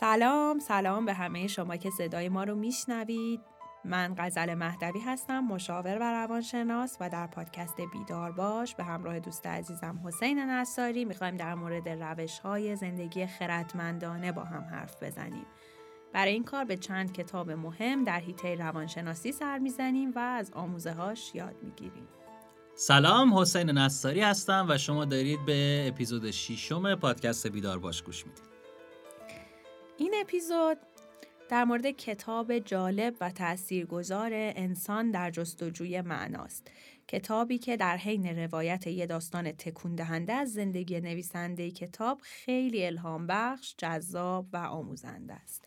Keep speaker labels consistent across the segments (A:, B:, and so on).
A: سلام سلام به همه شما که صدای ما رو میشنوید. من غزل مهدوی هستم مشاور و روانشناس و در پادکست بیدار باش به همراه دوست عزیزم حسین نصاری می‌خوایم در مورد روش های زندگی خردمندانه با هم حرف بزنیم. برای این کار به چند کتاب مهم در حیطه روانشناسی سر می‌زنیم و از آموزه هاش یاد می‌گیریم.
B: سلام حسین نصاری هستم و شما دارید به اپیزود ششم پادکست بیدار باش گوش می‌دید.
A: این اپیزود در مورد کتاب جالب و تاثیرگذار انسان در جستجوی معناست کتابی که در حین روایت یه داستان تکون دهنده از زندگی نویسنده کتاب خیلی الهام بخش، جذاب و آموزنده است.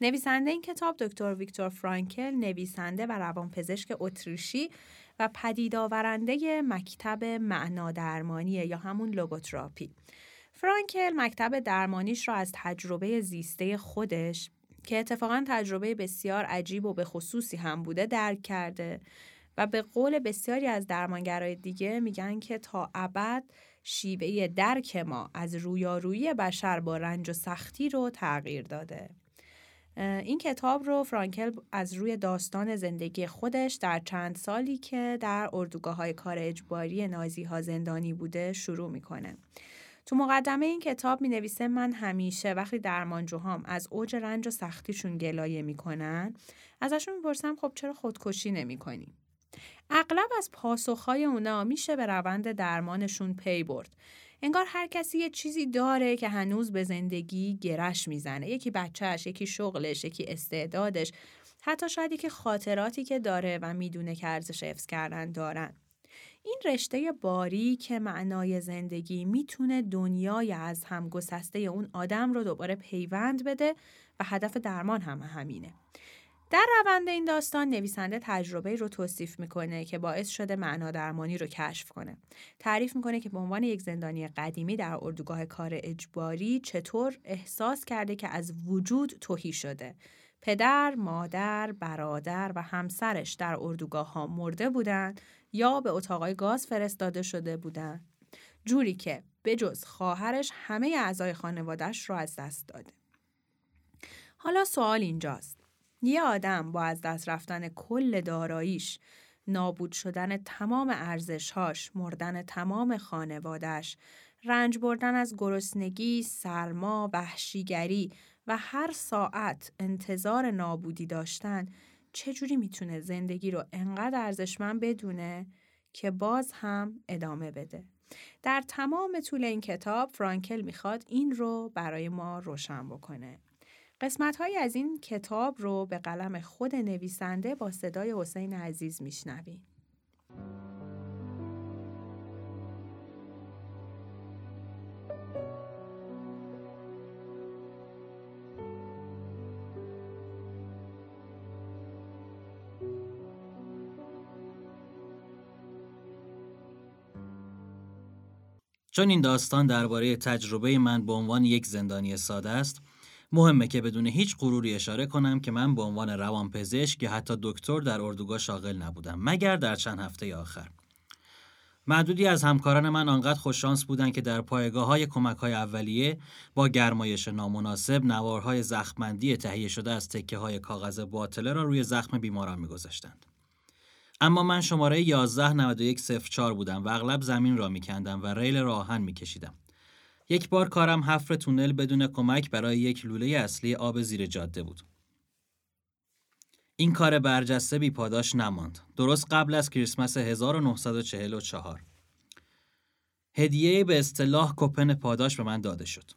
A: نویسنده این کتاب دکتر ویکتور فرانکل نویسنده و روانپزشک اتریشی و پدید آورنده مکتب معنا درمانی یا همون لوگوتراپی فرانکل مکتب درمانیش را از تجربه زیسته خودش که اتفاقا تجربه بسیار عجیب و به خصوصی هم بوده درک کرده و به قول بسیاری از درمانگرای دیگه میگن که تا ابد شیوه درک ما از رویارویی بشر با رنج و سختی رو تغییر داده. این کتاب رو فرانکل از روی داستان زندگی خودش در چند سالی که در اردوگاه های کار اجباری نازی ها زندانی بوده شروع می‌کنه. تو مقدمه این کتاب می نویسه من همیشه وقتی درمانجوهام از اوج رنج و سختیشون گلایه می‌کنن ازشون می‌پرسم خب چرا خودکشی نمی‌کنی؟ اغلب از پاسخهای اونا میشه به روند درمانشون پی برد. انگار هر کسی یه چیزی داره که هنوز به زندگی گرش می‌زنه. یکی بچهش، یکی شغلش، یکی استعدادش، حتی شاید که خاطراتی که داره و می‌دونه که ارزش حفظ کردن دارن. این رشته باری که معنای زندگی می‌تونه دنیای از هم گسسته اون آدم رو دوباره پیوند بده و هدف درمان هم همینه. در روند این داستان نویسنده تجربه رو توصیف می‌کنه که باعث شده معنا درمانی رو کشف کنه. تعریف می‌کنه که به عنوان یک زندانی قدیمی در اردوگاه کار اجباری چطور احساس کرده که از وجود توهی شده. پدر، مادر، برادر و همسرش در اردوگاه ها مرده بودند یا به اتاقای گاز فرستاده شده بودن جوری که به جز خواهرش همه اعضای خانوادش رو از دست داده. حالا سوال اینجاست. یه آدم با از دست رفتن کل داراییش، نابود شدن تمام ارزشهاش، مردن تمام خانوادش، رنج بردن از گرسنگی، سرما، وحشیگری و هر ساعت انتظار نابودی داشتن چجوری می‌تونه زندگی رو انقدر ارزشمند بدونه که باز هم ادامه بده. در تمام طول این کتاب فرانکل می‌خواد این رو برای ما روشن بکنه. قسمت های از این کتاب رو به قلم خود نویسنده با صدای حسین عزیز میشنویم.
B: چون این داستان درباره تجربه من به عنوان یک زندانی ساده است مهمه که بدون هیچ غروری اشاره کنم که من به عنوان روانپزشک یا حتی دکتر در اردوگاه شاغل نبودم مگر در چند هفته آخر معدودی از همکاران من آنقدر خوششانس بودند که در پایگاه های کمک های اولیه با گرمایش نامناسب نوارهای زخمندی تهیه شده از تکه های کاغذ باطله را روی زخم بیماران میگذاشتند. اما من شماره 119104 بودم و اغلب زمین را میکندم و ریل را آهن میکشیدم. یک بار کارم حفر تونل بدون کمک برای یک لوله اصلی آب زیر جاده بود. این کار برجسته بی پاداش نماند. درست قبل از کریسمس 1944. هدیه به اصطلاح کپن پاداش به من داده شد.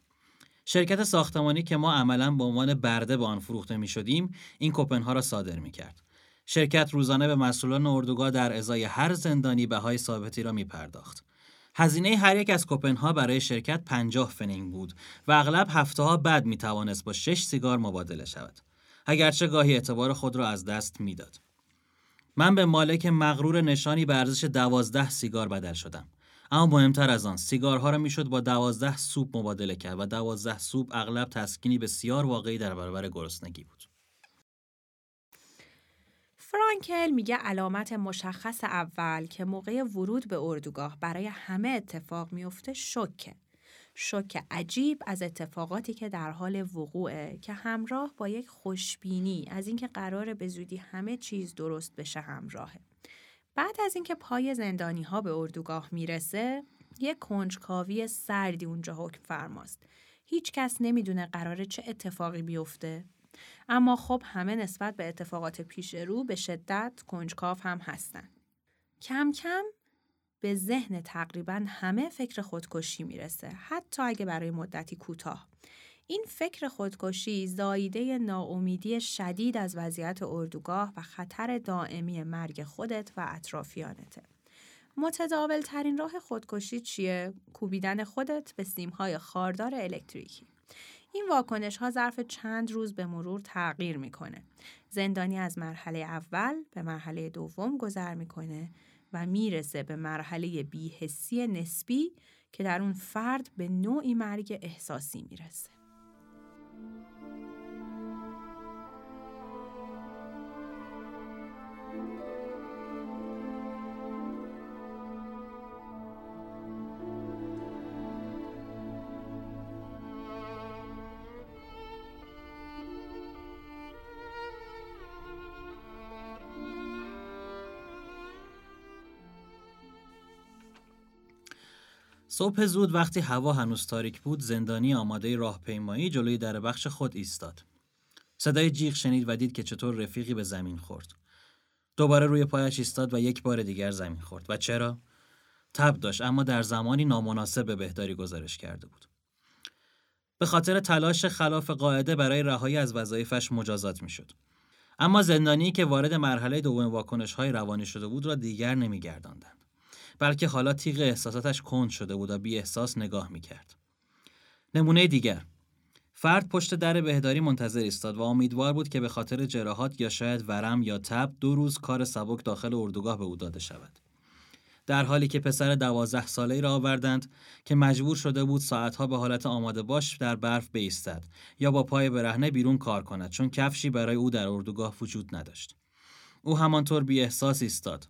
B: شرکت ساختمانی که ما عملا به عنوان برده به آن فروخته می شدیم این کپن ها را صادر می کرد. شرکت روزانه به مسئولان اردوگاه در ازای هر زندانی بهای ثابتی را می پرداخت. هزینه هر یک از کوپنها برای شرکت 50 فنینگ بود و اغلب هفته ها بعد می توانست با 6 سیگار مبادله شود. اگرچه گاهی اعتبار خود را از دست می‌داد. من به مالک مغرور نشانی به ارزش دوازده سیگار بدل شدم. اما مهمتر از آن سیگارها را می‌شد با دوازده سوپ مبادله کرد و دوازده سوپ اغلب تسکینی بسیار واقعی در برابر گرسنگی بود.
A: فرانکل میگه علامت مشخص اول که موقع ورود به اردوگاه برای همه اتفاق میفته شکه. شوک عجیب از اتفاقاتی که در حال وقوعه که همراه با یک خوشبینی از اینکه قرار به زودی همه چیز درست بشه همراهه. بعد از اینکه پای زندانی ها به اردوگاه می‌رسه، یک کنجکاوی سردی اونجا حکم فرماست. هیچ کس نمی‌دونه قراره چه اتفاقی بیفته. اما خب همه نسبت به اتفاقات پیش رو به شدت کنجکاو هم هستن. کم کم به ذهن تقریبا همه فکر خودکشی می‌رسه حتی اگه برای مدتی کوتاه این فکر خودکشی زاییده ناامیدی شدید از وضعیت اردوگاه و خطر دائمی مرگ خودت و اطرافیانته متداول ترین راه خودکشی چیه؟ کوبیدن خودت به سیمهای خاردار الکتریکی. این واکنش ها ظرف چند روز به مرور تغییر می‌کنه. زندانی از مرحله اول به مرحله دوم گذر می‌کنه و می‌رسه به مرحله بیهسی نسبی که در اون فرد به نوعی مرگ احساسی می‌رسه.
B: صبح زود وقتی هوا هنوز تاریک بود زندانی آماده راهپیمایی جلوی در بخش خود ایستاد. صدای جیغ شنید و دید که چطور رفیقی به زمین خورد. دوباره روی پایش ایستاد و یک بار دیگر زمین خورد. و چرا؟ تب داشت اما در زمانی نامناسب به بهداری گزارش کرده بود. به خاطر تلاش خلاف قاعده برای رهایی از وظایفش مجازات می‌شد. اما زندانی که وارد مرحله دوم واکنش های روانی شده بود را دیگر نمیگرداندند. بلکه حالا تیغ احساساتش کند شده بود و بی احساس نگاه می‌کرد. نمونه دیگر فرد پشت در بهداری منتظر ایستاد و امیدوار بود که به خاطر جراحات یا شاید ورم یا تب دو روز کار سبک داخل اردوگاه به او داده شود. در حالی که پسر دوازده ساله ای را آوردند که مجبور شده بود ساعتها به حالت آماده باش در برف بیستد یا با پای برهنه بیرون کار کند چون کفشی برای او در اردوگاه وجود نداشت. او همانطور بی احساس ایستاد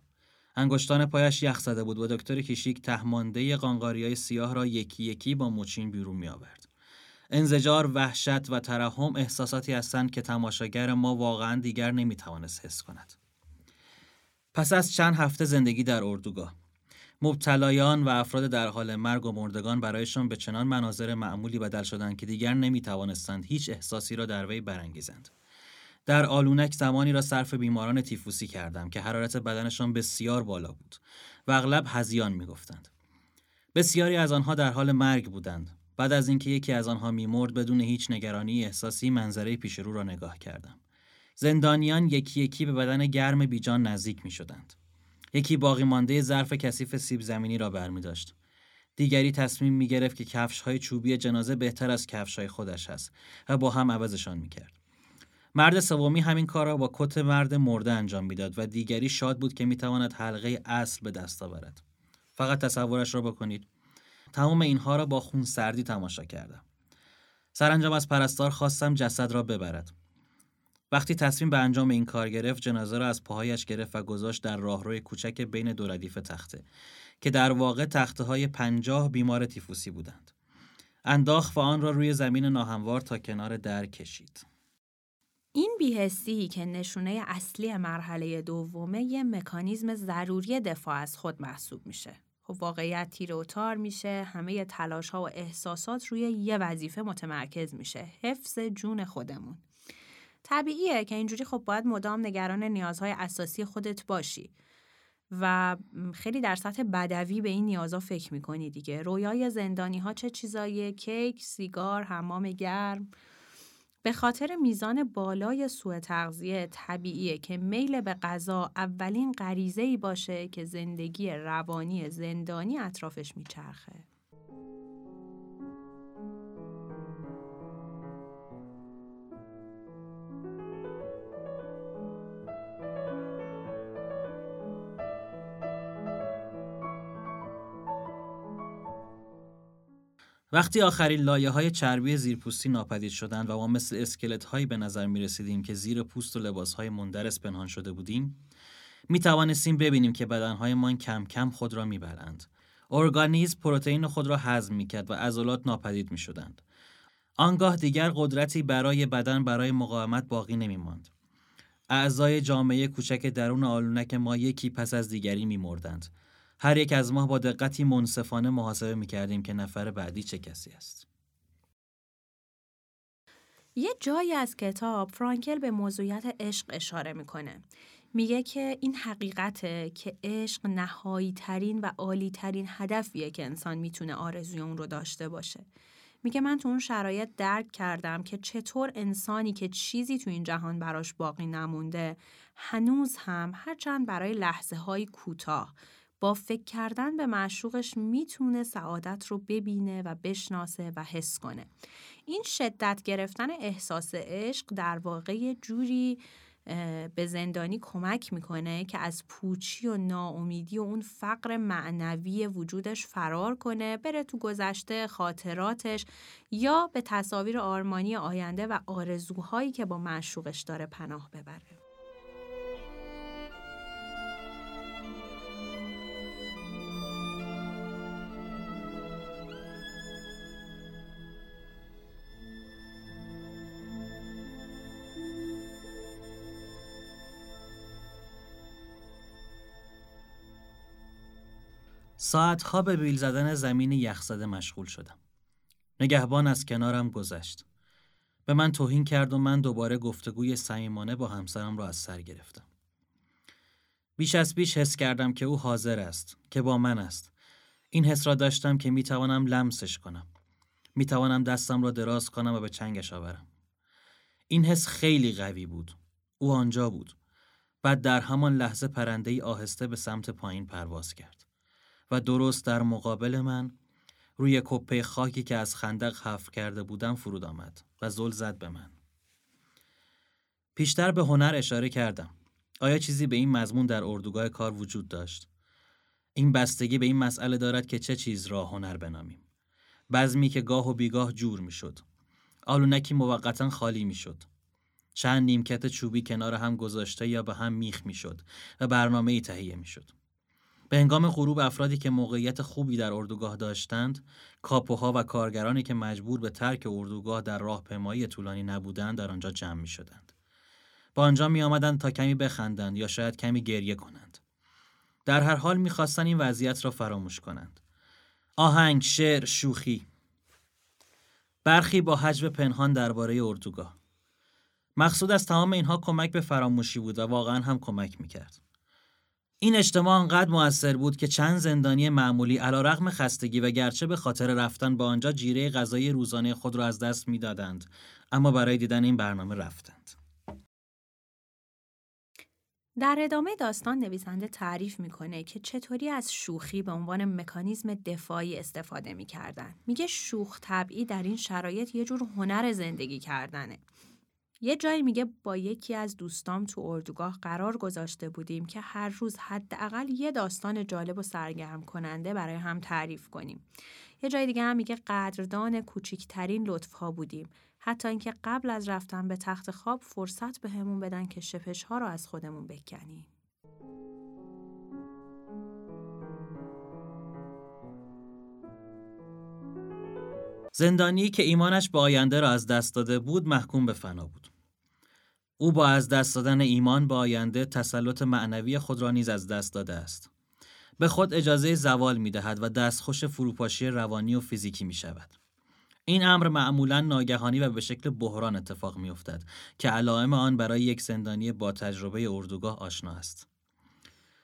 B: انگشتان پایش یخ زده بود و دکتر کیشیک تهمانده های سیاه را یکی یکی با مچین بیرون می آورد. انزجار، وحشت و ترحم احساساتی هستند که تماشاگر ما واقعا دیگر نمی توانست حس کند. پس از چند هفته زندگی در اردوگاه مبتلایان و افراد در حال مرگ و مردگان برایشان به چنان مناظر معمولی بدل شدند که دیگر نمی توانستند هیچ احساسی را در وی برانگیزند. در آلونک زمانی را صرف بیماران تیفوسی کردم که حرارت بدنشان بسیار بالا بود و اغلب هزیان می‌گفتند. بسیاری از آنها در حال مرگ بودند. بعد از اینکه یکی از آنها میمرد بدون هیچ نگرانی احساسی منظره پیش رو را نگاه کردم. زندانیان یکی یکی به بدن گرم بیجان نزدیک می شدند. یکی باقی مانده ظرف کثیف سیب زمینی را برمی داشت. دیگری تصمیم می گرفت که کفش های چوبی جنازه بهتر از کفش های خودش است و با هم عوضشان می کرد. مرد سومی همین کار را با کت مرد مرده انجام می‌داد و دیگری شاد بود که می‌تواند حلقه اصل به دست آورد. فقط تصورش را بکنید. تمام اینها را با خون سردی تماشا کردم. سرانجام از پرستار خواستم جسد را ببرد. وقتی تصمیم به انجام این کار گرفت جنازه را از پاهایش گرفت و گذاشت در راهروی کوچک بین دو ردیف تخته که در واقع تخته های پنجاه بیمار تیفوسی بودند. انداخت و آن را روی زمین ناهموار تا کنار در کشید.
A: این بیهستی که نشونه اصلی مرحله دومه یه مکانیزم ضروری دفاع از خود محسوب میشه. خب واقعیت تیر و تار میشه همه تلاش ها و احساسات روی یه وظیفه متمرکز میشه حفظ جون خودمون. طبیعیه که اینجوری خب باید مدام نگران نیازهای اساسی خودت باشی و خیلی در سطح بدوی به این نیازها فکر می‌کنی دیگه. رویای زندانی ها چه چیزایی کیک سیگار حمام گرم. به خاطر میزان بالای سوء تغذیه طبیعیه که میل به غذا اولین غریزه ای باشه که زندگی روانی زندانی اطرافش میچرخه.
B: وقتی آخرین لایه های چربی زیرپوستی ناپدید شدند و ما مثل اسکلت هایی به نظر می رسیدیم که زیر پوست و لباس های مندرس پنهان شده بودیم می توانستیم ببینیم که بدنهایمان کم کم خود را می برند. ارگانیزم پروتئین خود را هضم می‌کرد و عضلات ناپدید می‌شدند. آنگاه دیگر قدرتی برای بدن برای مقاومت باقی نمیماند. اعضای جامعه کوچک درون آلونک ما یکی پس از دیگری میمردند. هر یک از ما با دقتی منصفانه محاسبه می‌کردیم که نفر بعدی چه کسی است.
A: یه جایی از کتاب فرانکل به موضوعیت عشق اشاره می‌کنه. میگه که این حقیقته که عشق نهایی ترین و عالی ترین هدفیه که انسان می‌تونه آرزوی اون رو داشته باشه. میگه من تو اون شرایط درک کردم که چطور انسانی که چیزی تو این جهان براش باقی نمونده هنوز هم هرچند برای لحظه های کوتاه با فکر کردن به معشوقش می‌تونه سعادت رو ببینه و بشناسه و حس کنه. این شدت گرفتن احساس عشق در واقع جوری به زندانی کمک می‌کنه که از پوچی و ناامیدی و اون فقر معنوی وجودش فرار کنه بره تو گذشته خاطراتش یا به تصاویر آرمانی آینده و آرزوهایی که با معشوقش داره پناه ببره
B: ساعتها به بیل زدن زمین یخزده مشغول شدم. نگهبان از کنارم گذشت. به من توهین کرد و من دوباره گفتگوی صمیمانه با همسرم را از سر گرفتم. بیش از بیش حس کردم که او حاضر است، که با من است. این حس را داشتم که می توانم لمسش کنم. می توانم دستم را دراز کنم و به چنگش آورم. این حس خیلی قوی بود. او آنجا بود. بعد در همان لحظه پرنده ای آهسته به سمت پایین پرواز کرد. و درست در مقابل من روی کپه خاکی که از خندق حفر کرده بودم فرود آمد و زل زد به من. پیشتر به هنر اشاره کردم. آیا چیزی به این مضمون در اردوگاه کار وجود داشت؟ این بستگی به این مسئله دارد که چه چیز را هنر بنامیم. بزمی که گاه و بیگاه جور می‌شد. آلونکی موقتا خالی می‌شد. چند نیمکت چوبی کنار هم گذاشته یا به هم میخ می‌شد و برنامه ای تهیه می‌شد. به هنگام غروب افرادی که موقعیت خوبی در اردوگاه داشتند، کاپوها و کارگرانی که مجبور به ترک اردوگاه در راهپیمایی طولانی نبودند در آنجا جمع می شدند. با آنجا می آمدند تا کمی بخندند یا شاید کمی گریه کنند. در هر حال می‌خواستند این وضعیت را فراموش کنند. آهنگ، شعر، شوخی. برخی با حجب پنهان درباره اردوگاه. مقصود از تمام اینها کمک به فراموشی بود و واقعا هم کمک می‌کرد. این اجتماع انقدر موثر بود که چند زندانی معمولی علا رغم خستگی و گرچه به خاطر رفتن به آنجا جیره غذای روزانه خود را از دست می‌دادند اما برای دیدن این برنامه رفتند.
A: در ادامه داستان نویسنده تعریف می‌کنه که چطوری از شوخی به عنوان مکانیزم دفاعی استفاده می‌کردن. میگه شوخ طبعی در این شرایط یه جور هنر زندگی کردنه. یه جایی میگه با یکی از دوستام تو اردوگاه قرار گذاشته بودیم که هر روز حداقل یه داستان جالب و سرگرم کننده برای هم تعریف کنیم. یه جای دیگه هم میگه قدردان کوچیکترین لطف ها بودیم. حتی اینکه قبل از رفتن به تخت خواب فرصت به همون بدن که شپش ها رو از خودمون بکنیم.
B: زندانی که ایمانش به آینده را از دست داده بود محکوم به فنا بود. او با از دست دادن ایمان به آینده تسلط معنوی خود را نیز از دست داده است. به خود اجازه زوال می دهد و دستخوش فروپاشی روانی و فیزیکی می شود. این امر معمولا ناگهانی و به شکل بحران اتفاق می افتد که علائم آن برای یک زندانی با تجربه اردوگاه آشنا است.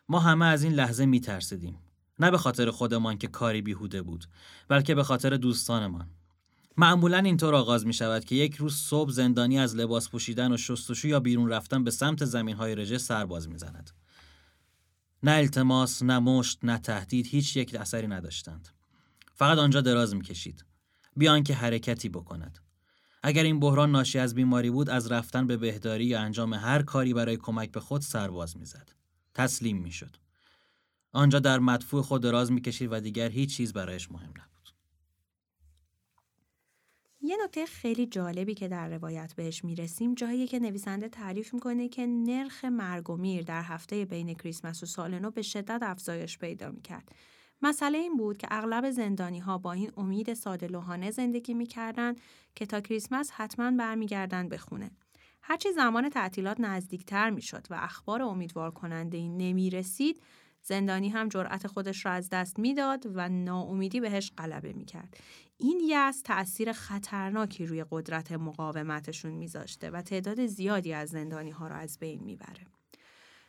B: ما همه از این لحظه می ترسیدیم. نه به خاطر خودمان که کاری بیهوده بود بلکه به خاطر دوستانمان معمولا اینطور آغاز می شود که یک روز صبح زندانی از لباس پوشیدن و شستشو یا بیرون رفتن به سمت زمین های رژه سرباز می زند. نه التماس، نه مشت، نه تهدید هیچ یک اثری نداشتند. فقط آنجا دراز می کشید. بیان که حرکتی بکند. اگر این بحران ناشی از بیماری بود از رفتن به بهداری یا انجام هر کاری برای کمک به خود سرباز می‌زد. تسلیم می‌شد. آنجا در مدفوع خود دراز می‌کشید و دیگر هیچ چیز برایش مهم نبود.
A: یه نکته خیلی جالبی که در روایت بهش می‌رسیم جایی که نویسنده تعریف می‌کنه که نرخ مرگ و میر در هفته بین کریسمس و سال نو به شدت افزایش پیدا می‌کرد مسئله این بود که اغلب زندانی ها با این امید ساده لوحانه زندگی می‌کردند که تا کریسمس حتما برمیگردن به خونه. هرچی زمان تعطیلات نزدیکتر می‌شد و اخبار امیدوار کننده این نمی رسید، زندانی هم جرأت خودش را از دست می‌داد و ناامیدی بهش غلبه می‌کرد. این یأس تأثیر خطرناکی روی قدرت مقاومتشون میذاشته و تعداد زیادی از زندانی ها را از بین می‌بره.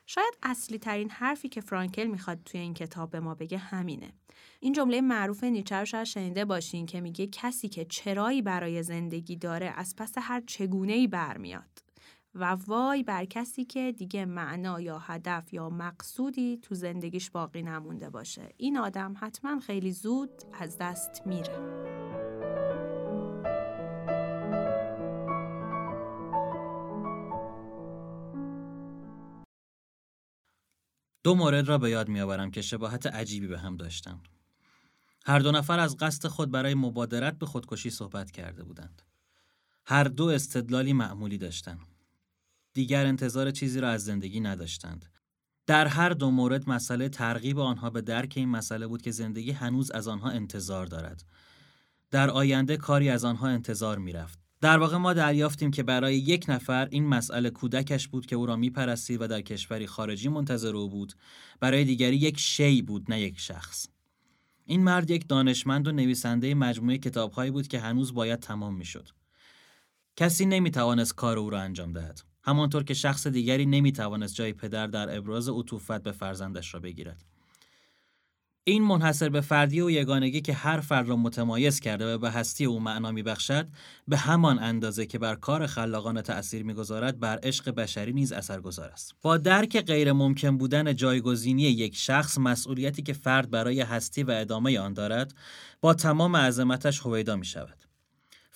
A: شاید اصلی ترین حرفی که فرانکل می‌خواد توی این کتاب به ما بگه همینه. این جمله معروف نیچه رو شاید شنیده باشین که میگه کسی که چرایی برای زندگی داره از پس هر چگونه ای برمیاد. و وای بر کسی که دیگه معنا یا هدف یا مقصودی تو زندگیش باقی نمونده باشه. این آدم حتما خیلی زود از دست میره.
B: دو مورد را به یاد میآورم که شباهت عجیبی به هم داشتند. هر دو نفر از قصد خود برای مبادرت به خودکشی صحبت کرده بودند. هر دو استدلالی معمولی داشتند. دیگر انتظار چیزی را از زندگی نداشتند. در هر دو مورد مسئله ترغیب آنها به درک این مسئله بود که زندگی هنوز از آنها انتظار دارد. در آینده کاری از آنها انتظار می رفت. در واقع ما دریافتیم که برای یک نفر این مسئله کودکش بود که او را میپرستید و در کشوری خارجی منتظر او بود برای دیگری یک شی بود نه یک شخص این مرد یک دانشمند و نویسنده مجموعه کتابهایی بود که هنوز باید تمام می‌شد کسی نمی‌توانست کار او را انجام دهد همانطور که شخص دیگری نمی‌توانست جای پدر در ابراز عطوفت به فرزندش را بگیرد. این منحصر به فردی و یگانگی که هر فرد را متمایز کرده و به هستی او معنا میبخشد به همان اندازه که بر کار خلاقانه تأثیر می‌گذارد بر عشق بشری نیز اثرگذار است. با درک غیر ممکن بودن جایگزینی یک شخص مسئولیتی که فرد برای هستی و ادامه آن دارد با تمام عظمتش هویدا می شود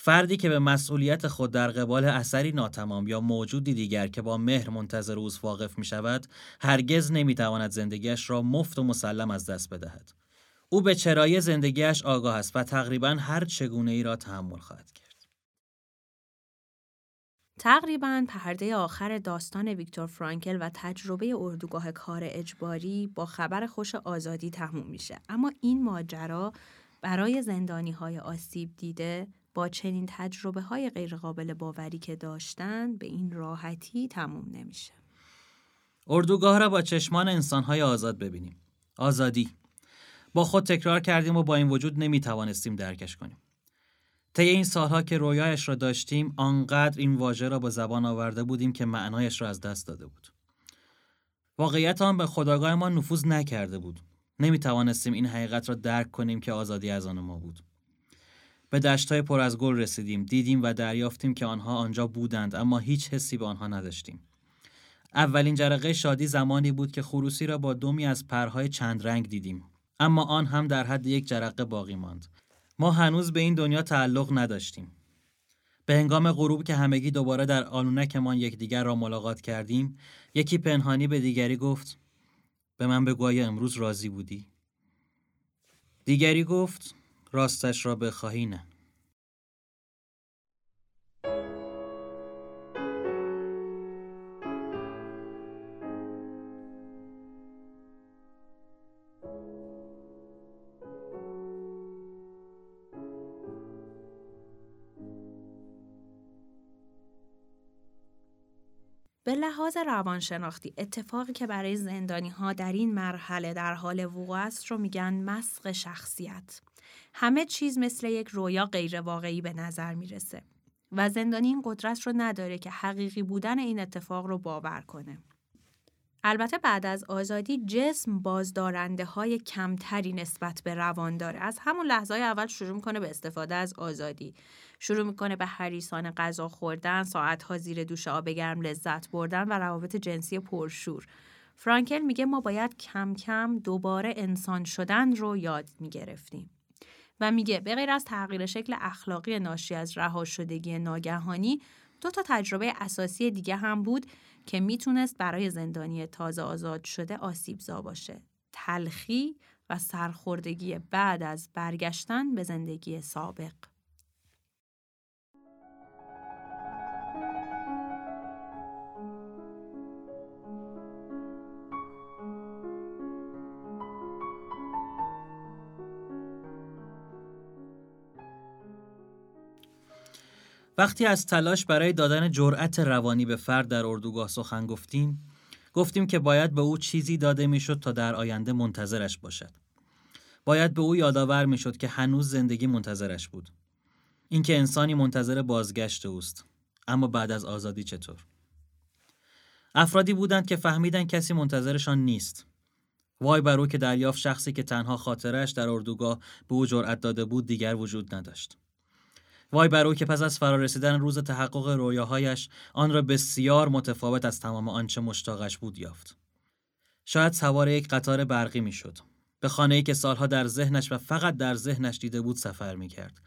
B: فردی که به مسئولیت خود در قبال اثری ناتمام یا موجودی دیگر که با مهر منتظر اوز واقف می شود هرگز نمی تواند زندگیش را مفت و مسلم از دست بدهد. او به چرای زندگیش آگاه است و تقریبا هر چگونه ای را تحمل خواهد کرد.
A: تقریبا پرده آخر داستان ویکتور فرانکل و تجربه اردوگاه کار اجباری با خبر خوش آزادی تموم میشه. اما این ماجرا برای زندانی های آسیب دیده چنین تجربه های غیرقابل باوری که داشتن به این راحتی تموم نمیشه.
B: اردوگاه را با چشمان انسانهای آزاد ببینیم. آزادی. با خود تکرار کردیم و با این وجود نمی توانستیم درکش کنیم. طی این سالها که رویایش را داشتیم آنقدر این واژه را به زبان آورده بودیم که معنایش را از دست داده بود. واقعیت آن به خداگاه ما نفوذ نکرده بود. نمی توانستیم این حقیقت را درک کنیم که آزادی از آن ما بود. به دشتای پر از گل رسیدیم دیدیم و دریافتیم که آنها آنجا بودند اما هیچ حسی به آنها نداشتیم. اولین جرقه شادی زمانی بود که خروسی را با دومی از پرهای چند رنگ دیدیم اما آن هم در حد یک جرقه باقی ماند. ما هنوز به این دنیا تعلق نداشتیم. به هنگام غروب که همگی دوباره در آلونکمان یکدیگر را ملاقات کردیم یکی پنهانی به دیگری گفت به من بگو امروز راضی بودی؟ دیگری گفت راستش را بخواهی نه
A: به لحاظ روانشناختی اتفاقی که برای زندانی ها در این مرحله در حال وقوع است رو میگن مسخ شخصیت. همه چیز مثل یک رویا غیر واقعی به نظر می‌رسه و زندانی این قدرت رو نداره که حقیقی بودن این اتفاق رو باور کنه. البته بعد از آزادی جسم بازدارنده های کمتری نسبت به روان داره. از همون لحظه های اول شروع می‌کنه به استفاده از آزادی. شروع می‌کنه به حریسان غذا خوردن، ساعتها زیر دوش آب گرم لذت بردن و روابط جنسی پرشور. فرانکل میگه ما باید کم کم دوباره انسان شدن رو یاد می‌گرفتیم. و میگه به غیر از تغییر شکل اخلاقی ناشی از رها شدگی ناگهانی دو تا تجربه اساسی دیگه هم بود که می‌تونست برای زندانی تازه آزاد شده آسیبزا باشه. تلخی و سرخوردگی بعد از برگشتن به زندگی سابق.
B: وقتی از تلاش برای دادن جرأت روانی به فرد در اردوگاه سخن گفتیم گفتیم که باید به او چیزی داده می‌شد تا در آینده منتظرش باشد. باید به او یادآور می‌شد که هنوز زندگی منتظرش بود. اینکه انسانی منتظر بازگشت اوست. اما بعد از آزادی چطور؟ افرادی بودند که فهمیدن کسی منتظرشان نیست. وای بر او که دریافت شخصی که تنها خاطرش در اردوگاه به او جرأت داده بود دیگر وجود نداشت. وای بر او که پس از فرارسیدن روز تحقق رویاهایش آن را بسیار متفاوت از تمام آنچه مشتاقش بود یافت شاید سوار یک قطار برقی می‌شد به خانه ای که سالها در ذهنش و فقط در ذهنش دیده بود سفر می کرد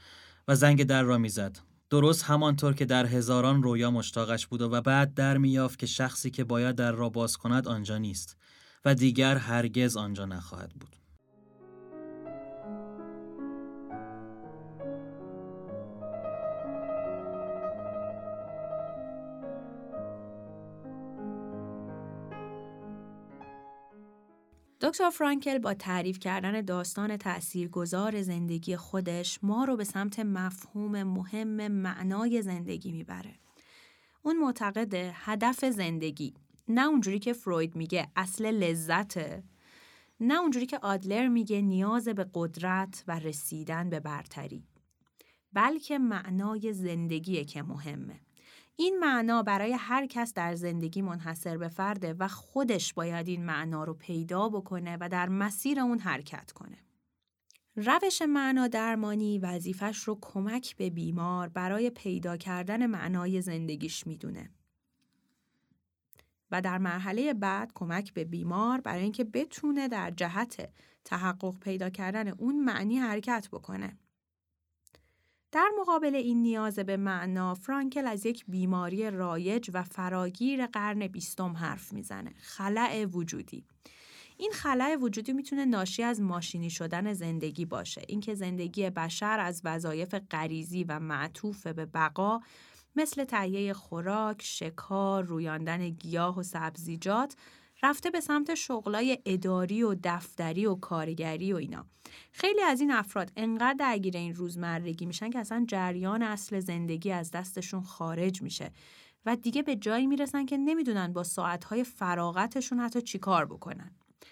B: و زنگ در را می‌زد. درست همانطور که در هزاران رویا مشتاقش بود و بعد در میافت که شخصی که باید در را باز کند آنجا نیست و دیگر هرگز آنجا نخواهد بود.
A: دکتر فرانکل با تعریف کردن داستان تاثیرگذار زندگی خودش ما رو به سمت مفهوم مهم معنای زندگی می‌بره. اون معتقد هدف زندگی نه اونجوری که فروید میگه اصل لذته نه اونجوری که آدلر میگه نیاز به قدرت و رسیدن به برتری بلکه معنای زندگیه که مهمه این معنا برای هر کس در زندگی منحصر به فرده و خودش باید این معنا رو پیدا بکنه و در مسیر اون حرکت کنه. روش معنا درمانی وظیفش رو کمک به بیمار برای پیدا کردن معنای زندگیش می‌دونه. و در مرحله بعد کمک به بیمار برای اینکه بتونه در جهت تحقق پیدا کردن اون معنی حرکت بکنه. در مقابل این نیاز به معنا فرانکل از یک بیماری رایج و فراگیر قرن بیستم حرف می‌زنه خلع وجودی. این خلع وجودی می‌تونه ناشی از ماشینی شدن زندگی باشه. اینکه زندگی بشر از وظایف غریزی و معطوف به بقا مثل تهیه خوراک، شکار، رویاندن گیاه و سبزیجات رفته به سمت شغلای اداری و دفتری و کارگری و اینا. خیلی از این افراد انقدر درگیر این روزمرگی میشن که اصلا جریان اصل زندگی از دستشون خارج میشه و دیگه به جایی می‌رسن که نمی‌دونن با ساعتهای فراغتشون حتی چیکار بکنن.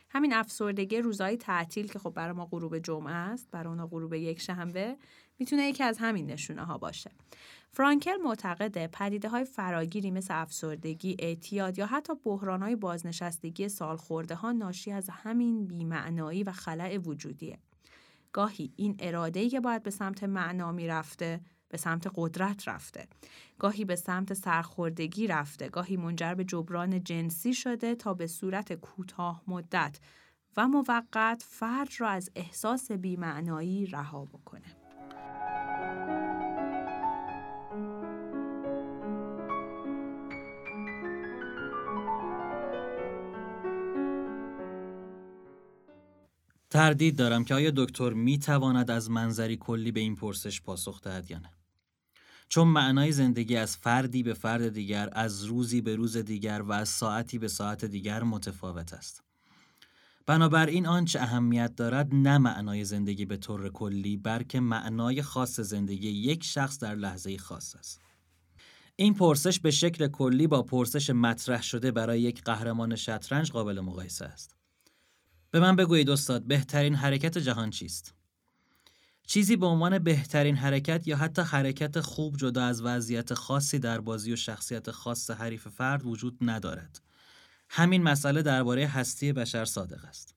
A: همین افسردگی روزهای تعطیل که خب برای ما غروب جمعه است برای اونا غروب یک شنبه می‌تونه یکی از همین نشونه ها باشه. فرانکل معتقده پدیده های فراگیری مثل افسردگی، اعتیاد یا حتی بحران های بازنشستگی سالخورده ها ناشی از همین بیمعنایی و خلع وجودیه. گاهی این اراده‌ای که باید به سمت معنا رفته به سمت قدرت رفته. گاهی به سمت سرخوردگی رفته. گاهی منجر به جبران جنسی شده تا به صورت کوتاه مدت و موقت فرد را از احساس بیمعنایی رها بکنه.
B: تردید دارم که آیا دکتر می تواند از منظری کلی به این پرسش پاسخ دهد یا نه؟ چون معنای زندگی از فردی به فرد دیگر از روزی به روز دیگر و از ساعتی به ساعت دیگر متفاوت است. بنابراین آنچه اهمیت دارد نه معنای زندگی به طور کلی بلکه معنای خاص زندگی یک شخص در لحظه خاص است. این پرسش به شکل کلی با پرسش مطرح شده برای یک قهرمان شطرنج قابل مقایسه است. به من بگویید استاد بهترین حرکت جهان چیست؟ چیزی به عنوان بهترین حرکت یا حتی حرکت خوب جدا از وضعیت خاصی در بازی و شخصیت خاص حریف فرد وجود ندارد. همین مسئله درباره هستی بشر صادق است.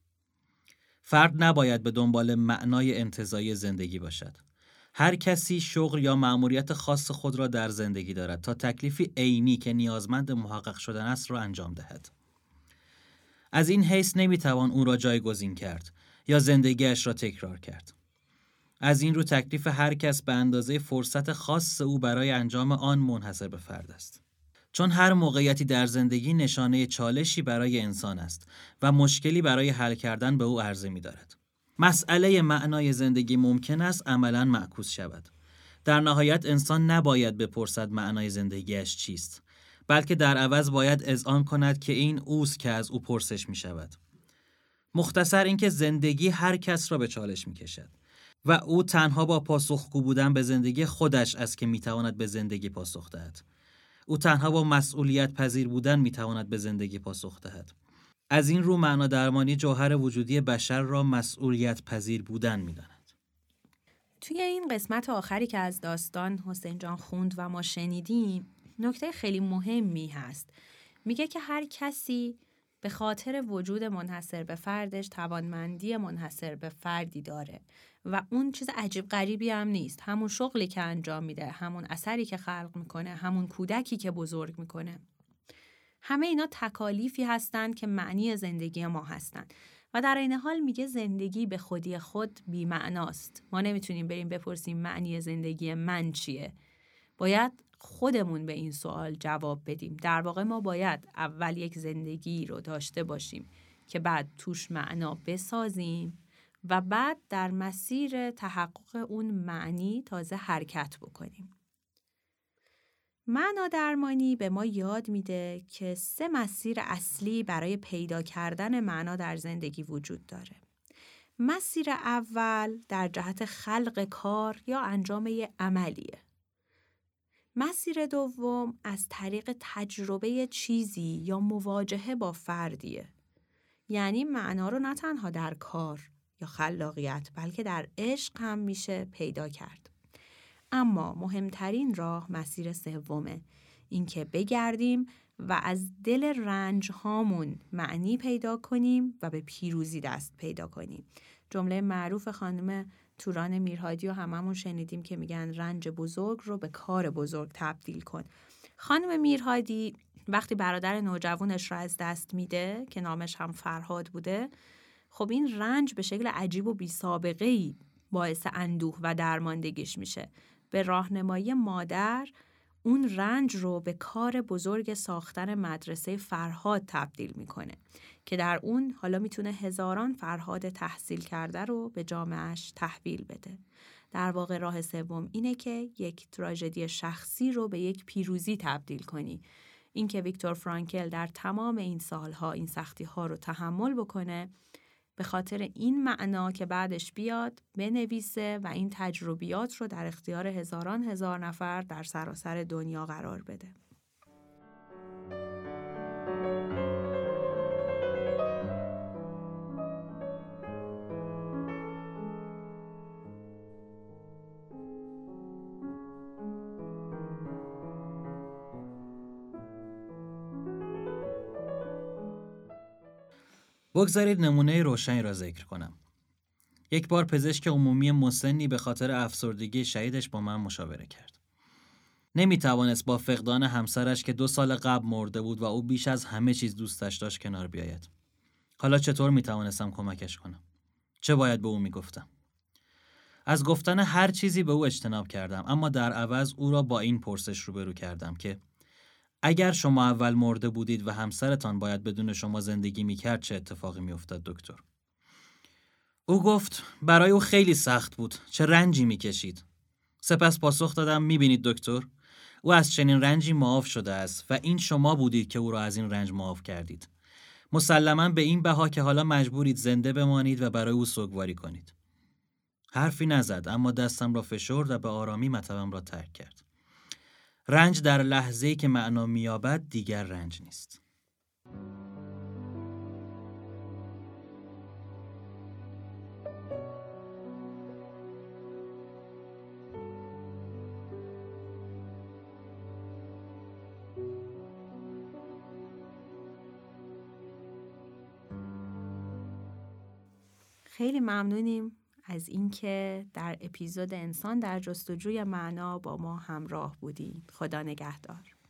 B: فرد نباید به دنبال معنای انتظایی زندگی باشد. هر کسی شغل یا مأموریت خاص خود را در زندگی دارد تا تکلیفی عینی که نیازمند محقق شدن است را انجام دهد. از این حیث نمی‌توان او را جایگزین کرد یا زندگیش را تکرار کرد. از این رو تکلیف هر کس به اندازه فرصت خاص او برای انجام آن منحصر به فرد است. چون هر موقعیتی در زندگی نشانه چالشی برای انسان است و مشکلی برای حل کردن به او عرضه می دارد. مسئله معنای زندگی ممکن است عملا معکوس شود. در نهایت انسان نباید بپرسد معنای زندگیش چیست بلکه در عوض باید اذعان کند که این اوست که از او پرسش می شود. مختصر اینکه زندگی هر کس را به چالش می کشد. و او تنها با پاسخگو بودن به زندگی خودش است که می‌تواند به زندگی پاسخ دهد. او تنها با مسئولیت پذیر بودن می‌تواند به زندگی پاسخ دهد. از این رو معنا درمانی جوهر وجودی بشر را مسئولیت پذیر بودن می‌داند.
A: توی این قسمت آخری که از داستان حسین جان خوند و ما شنیدیم نکته خیلی مهمی هست. میگه که هر کسی به خاطر وجود منحصر به فردش توانمندی منحصر به فردی داره و اون چیز عجیب غریبی هم نیست. همون شغلی که انجام میده همون اثری که خلق می‌کنه همون کودکی که بزرگ می‌کنه. همه اینا تکالیفی هستند که معنی زندگی ما هستند. و در این حال میگه زندگی به خودی خود بیمعناست. ما نمی‌تونیم بریم بپرسیم معنی زندگی من چیه. باید خودمون به این سوال جواب بدیم در واقع ما باید اول یک زندگی رو داشته باشیم که بعد توش معنا بسازیم و بعد در مسیر تحقق اون معنی تازه حرکت بکنیم. معنا درمانی به ما یاد میده که سه مسیر اصلی برای پیدا کردن معنا در زندگی وجود داره. مسیر اول در جهت خلق کار یا انجام عملیه. مسیر دوم از طریق تجربه چیزی یا مواجهه با فردیه. یعنی معنا رو نه تنها در کار یا خلاقیت بلکه در عشق هم میشه پیدا کرد. اما مهمترین راه مسیر سومه اینکه بگردیم و از دل رنج هامون معنی پیدا کنیم و به پیروزی دست پیدا کنیم. جمله معروف خانم توران میرهادی و هممون شنیدیم که میگن رنج بزرگ رو به کار بزرگ تبدیل کن. خانم میرهادی وقتی برادر نوجوانش را از دست میده که نامش هم فرهاد بوده خب این رنج به شکل عجیب و بی سابقه ای باعث اندوه و درماندگیش میشه به راهنمایی مادر اون رنج رو به کار بزرگ ساختن مدرسه فرهاد تبدیل می‌کنه که در اون حالا می‌تونه هزاران فرهاد تحصیل کرده رو به جامعهش تحویل بده. در واقع راه سوم اینه که یک تراژدی شخصی رو به یک پیروزی تبدیل کنی. اینکه ویکتور فرانکل در تمام این سالها این سختی ها رو تحمل بکنه به خاطر این معنا که بعدش بیاد بنویسه و این تجربیات رو در اختیار هزاران هزار نفر در سراسر دنیا قرار بده.
B: بگذارید نمونه روشنی را ذکر کنم. یک بار پزشک عمومی مسنی به خاطر افسردگی شهیدش با من مشاوره کرد. نمی توانست با فقدان همسرش که دو سال قبل مرده بود و او بیش از همه چیز دوستش داشت کنار بیاید. حالا چطور می توانستم کمکش کنم؟ چه باید به او می گفتم؟ از گفتن هر چیزی به او اجتناب کردم اما در عوض او را با این پرسش روبرو کردم که اگر شما اول مرده بودید و همسرتان باید بدون شما زندگی می‌کرد چه اتفاقی میافتاد دکتر؟ او گفت برای او خیلی سخت بود. چه رنجی می‌کشید. سپس پاسخ دادم می‌بینید دکتر او از چنین رنجی معاف شده است و این شما بودید که او را از این رنج معاف کردید. مسلما به این بها که حالا مجبورید زنده بمانید و برای او سوگواری کنید. حرفی نزد اما دستم را فشرد و به آرامی مطبم را ترک کرد. رنج در لحظه که معنا میابد دیگر رنج نیست.
A: خیلی ممنونیم از اینکه در اپیزود انسان در جستجوی معنا با ما همراه بودین. خدا نگهدار.